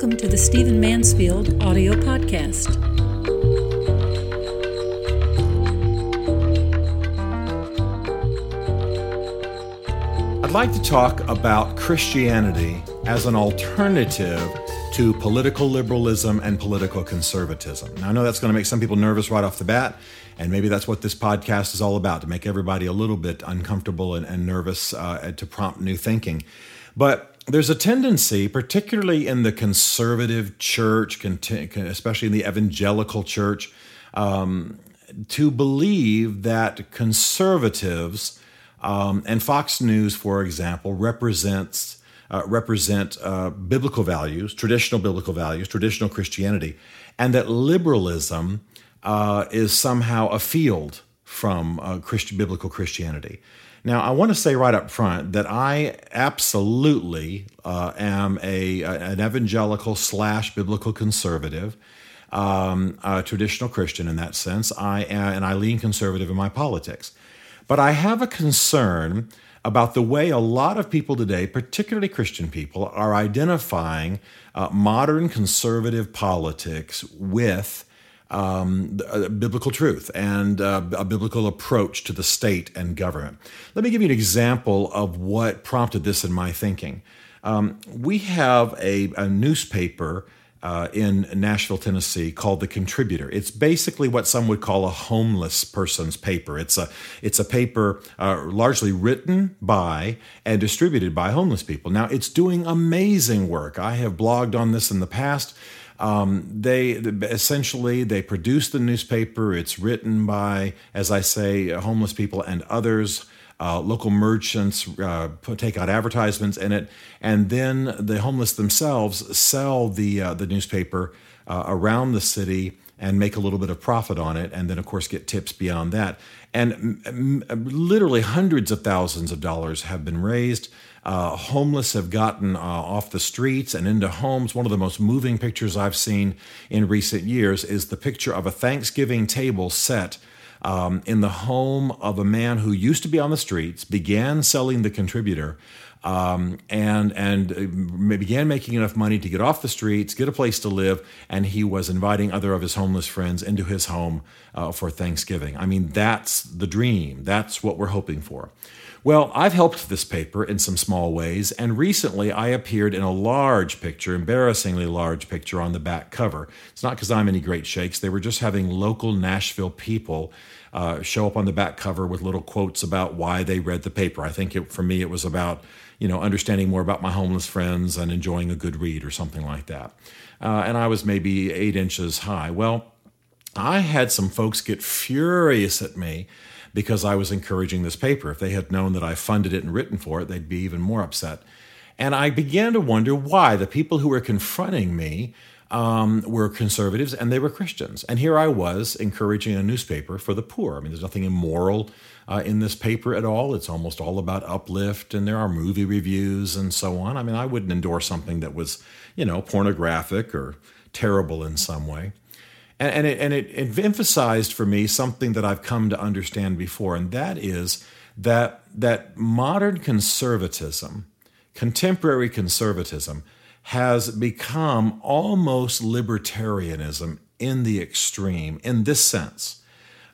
Welcome to the Stephen Mansfield audio podcast. I'd like to talk about Christianity as an alternative to political liberalism and political conservatism. Now, I know that's going to make some people nervous right off the bat, and maybe that's what this podcast is all about to make everybody a little bit uncomfortable and, and nervous uh, to prompt new thinking. But there's a tendency, particularly in the conservative church, especially in the evangelical church, um, to believe that conservatives um, and Fox News, for example, represents uh, represent uh, biblical values, traditional biblical values, traditional Christianity, and that liberalism uh, is somehow a field from uh, biblical Christianity. Now, I want to say right up front that I absolutely uh, am a, an evangelical slash biblical conservative, um, a traditional Christian in that sense. I am, and I lean conservative in my politics, but I have a concern about the way a lot of people today, particularly Christian people, are identifying uh, modern conservative politics with um, biblical truth and uh, a biblical approach to the state and government. Let me give you an example of what prompted this in my thinking. Um, we have a, a newspaper uh, in Nashville, Tennessee, called The Contributor. It's basically what some would call a homeless person's paper. It's a it's a paper uh, largely written by and distributed by homeless people. Now, it's doing amazing work. I have blogged on this in the past. Um, they essentially they produce the newspaper. It's written by, as I say, homeless people and others. Uh, local merchants uh, put, take out advertisements in it, and then the homeless themselves sell the uh, the newspaper uh, around the city and make a little bit of profit on it, and then of course get tips beyond that. And m- m- literally hundreds of thousands of dollars have been raised. Uh, homeless have gotten uh, off the streets and into homes. One of the most moving pictures I've seen in recent years is the picture of a Thanksgiving table set um, in the home of a man who used to be on the streets, began selling the contributor, um, and and uh, began making enough money to get off the streets, get a place to live, and he was inviting other of his homeless friends into his home uh, for Thanksgiving. I mean, that's the dream. That's what we're hoping for. Well, I've helped this paper in some small ways, and recently I appeared in a large picture, embarrassingly large picture on the back cover. It's not because I'm any great shakes, they were just having local Nashville people uh, show up on the back cover with little quotes about why they read the paper. I think it, for me it was about you know understanding more about my homeless friends and enjoying a good read or something like that. Uh, and I was maybe eight inches high. Well, I had some folks get furious at me because I was encouraging this paper. If they had known that I funded it and written for it, they'd be even more upset. And I began to wonder why the people who were confronting me um, were conservatives and they were Christians. And here I was encouraging a newspaper for the poor. I mean, there's nothing immoral uh, in this paper at all. It's almost all about uplift, and there are movie reviews and so on. I mean, I wouldn't endorse something that was, you know, pornographic or terrible in some way and, and, it, and it, it emphasized for me something that I've come to understand before, and that is that that modern conservatism, contemporary conservatism, has become almost libertarianism in the extreme. In this sense,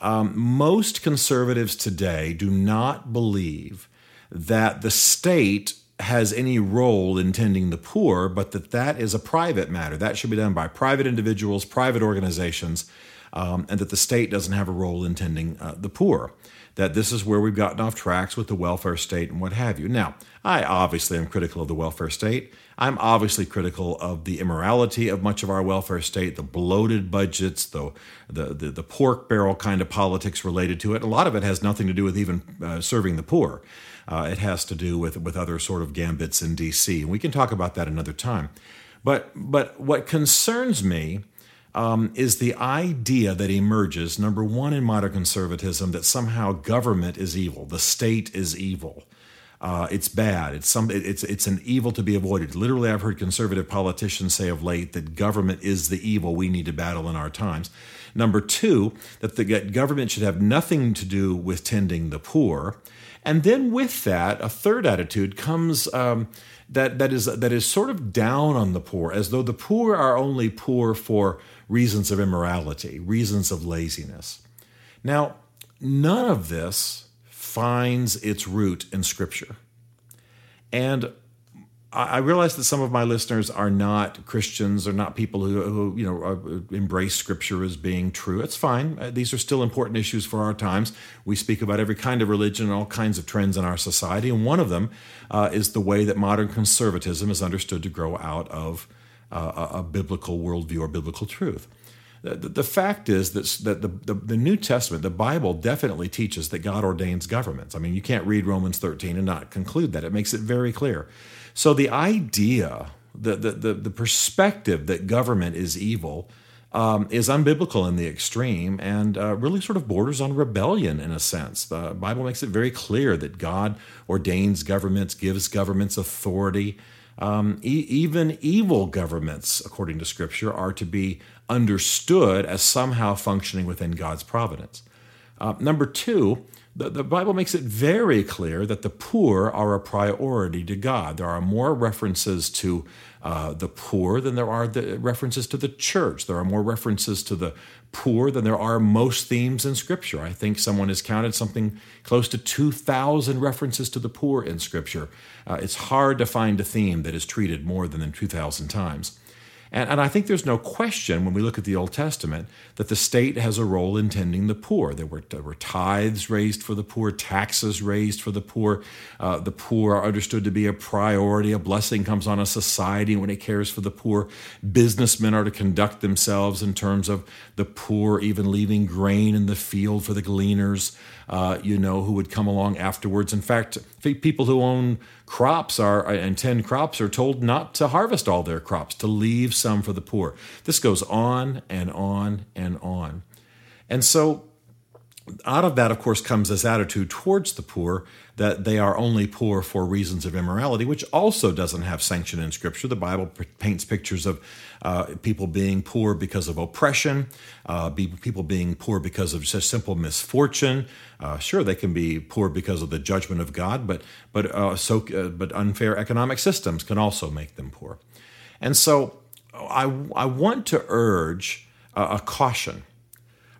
um, most conservatives today do not believe that the state has any role in tending the poor, but that that is a private matter. That should be done by private individuals, private organizations, um, and that the state doesn't have a role in tending uh, the poor. That this is where we've gotten off tracks with the welfare state and what have you. Now, I obviously am critical of the welfare state. I'm obviously critical of the immorality of much of our welfare state, the bloated budgets, the, the, the, the pork barrel kind of politics related to it. A lot of it has nothing to do with even uh, serving the poor. Uh, it has to do with with other sort of gambits in D.C. And we can talk about that another time. But but what concerns me um, is the idea that emerges number one in modern conservatism that somehow government is evil, the state is evil. Uh, it's bad. It's some. It's it's an evil to be avoided. Literally, I've heard conservative politicians say of late that government is the evil we need to battle in our times. Number two, that the government should have nothing to do with tending the poor. And then with that, a third attitude comes um, that, that, is, that is sort of down on the poor, as though the poor are only poor for reasons of immorality, reasons of laziness. Now, none of this finds its root in Scripture. And I realize that some of my listeners are not Christians, or not people who, who you know embrace Scripture as being true. It's fine. Uh, these are still important issues for our times. We speak about every kind of religion, and all kinds of trends in our society, and one of them uh, is the way that modern conservatism is understood to grow out of uh, a, a biblical worldview or biblical truth. The, the, fact is that, that the, the, the, New Testament, the Bible, definitely teaches that God ordains governments. I mean, you can't read Romans 13 and not conclude that. It makes it very clear. So the idea, the, the, the, the perspective that government is evil um, is unbiblical in the extreme and uh, really sort of borders on rebellion in a sense. The Bible makes it very clear that God ordains governments, gives governments authority. Um, e- even evil governments, according to Scripture, are to be understood as somehow functioning within God's providence. Uh, number two, the, the Bible makes it very clear that the poor are a priority to God. There are more references to uh, the poor than there are the references to the church. There are more references to the poor than there are most themes in Scripture. I think someone has counted something close to 2,000 references to the poor in Scripture. Uh, it's hard to find a theme that is treated more than 2,000 times. And, and I think there's no question when we look at the Old Testament that the state has a role in tending the poor. There were, there were tithes raised for the poor, taxes raised for the poor. Uh, the poor are understood to be a priority. A blessing comes on a society when it cares for the poor. Businessmen are to conduct themselves in terms of the poor, even leaving grain in the field for the gleaners uh, you know, who would come along afterwards. In fact, people who own crops are and tend crops are told not to harvest all their crops, to leave some for the poor. This goes on and on and on. And so out of that, of course, comes this attitude towards the poor that they are only poor for reasons of immorality, which also doesn't have sanction in Scripture. The Bible paints pictures of uh, people being poor because of oppression, uh, people being poor because of just simple misfortune. Uh, sure, they can be poor because of the judgment of God, but but uh, so uh, but unfair economic systems can also make them poor. And so, I I want to urge a caution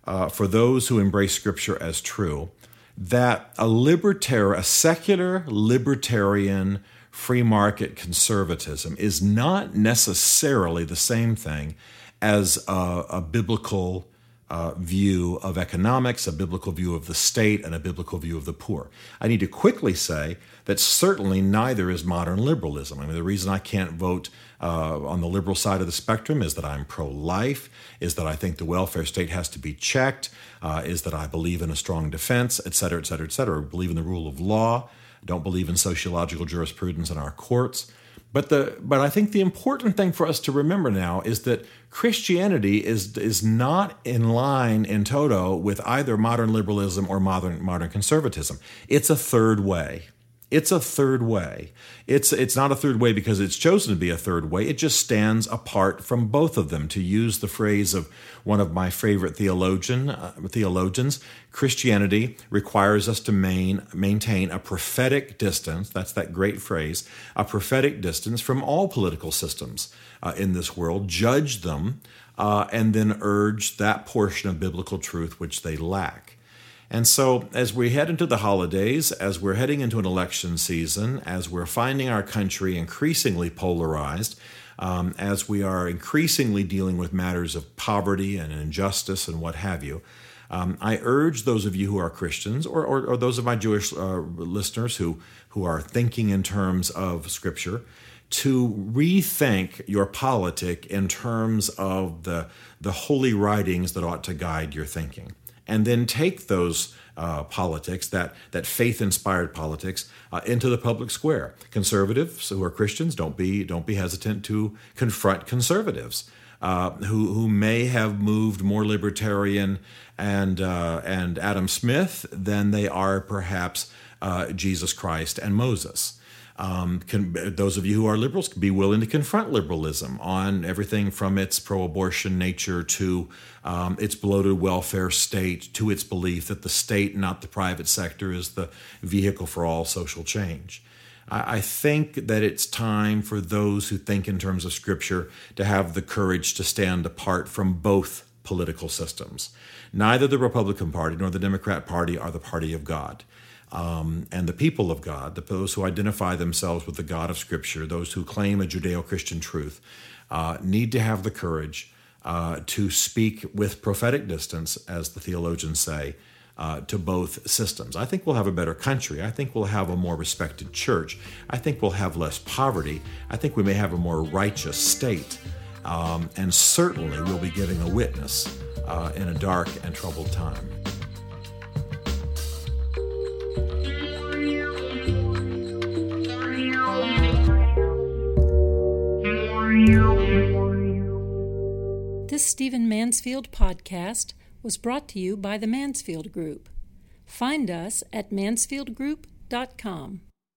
uh, for those who embrace Scripture as true that a libertarian, a secular libertarian free market conservatism is not necessarily the same thing as a, a biblical uh, view of economics, a biblical view of the state, and a biblical view of the poor. I need to quickly say that certainly neither is modern liberalism. I mean, the reason I can't vote uh, on the liberal side of the spectrum is that I'm pro life, is that I think the welfare state has to be checked, uh, is that I believe in a strong defense, et cetera, et cetera, et cetera. Believe in the rule of law, don't believe in sociological jurisprudence in our courts. But the but I think the important thing for us to remember now is that Christianity is is not in line in toto with either modern liberalism or modern modern conservatism. It's a third way. It's a third way. It's it's not a third way because it's chosen to be a third way. It just stands apart from both of them. To use the phrase of one of my favorite theologian uh, theologians, Christianity requires us to main, maintain a prophetic distance. That's that great phrase, a prophetic distance from all political systems uh, in this world. Judge them, uh, and then urge that portion of biblical truth which they lack. And so, as we head into the holidays, as we're heading into an election season, as we're finding our country increasingly polarized, um, as we are increasingly dealing with matters of poverty and injustice and what have you, um, I urge those of you who are Christians or, or, or those of my Jewish uh, listeners who, who are thinking in terms of Scripture to rethink your politic in terms of the, the holy writings that ought to guide your thinking and then take those uh, politics, that, that faith inspired politics, uh, into the public square. Conservatives who are Christians, don't be, don't be hesitant to confront conservatives. Uh, who, who may have moved more libertarian and, uh, and Adam Smith than they are perhaps uh, Jesus Christ and Moses. Um, can, those of you who are liberals be willing to confront liberalism on everything from its pro abortion nature to um, its bloated welfare state to its belief that the state, not the private sector, is the vehicle for all social change. I, I think that it's time for those who think in terms of Scripture to have the courage to stand apart from both political systems. Neither the Republican Party nor the Democrat Party are the party of God um, and the people of God, those who identify themselves with the God of Scripture, those who claim a Judeo Christian truth, uh, need to have the courage uh, to speak with prophetic distance, as the theologians say, uh, to both systems. I think we'll have a better country. I think we'll have a more respected church. I think we'll have less poverty. I think we may have a more righteous state. Um, and certainly we'll be giving a witness uh, in a dark and troubled time. Stephen Mansfield podcast was brought to you by the Mansfield Group. Find us at mansfieldgroup.com.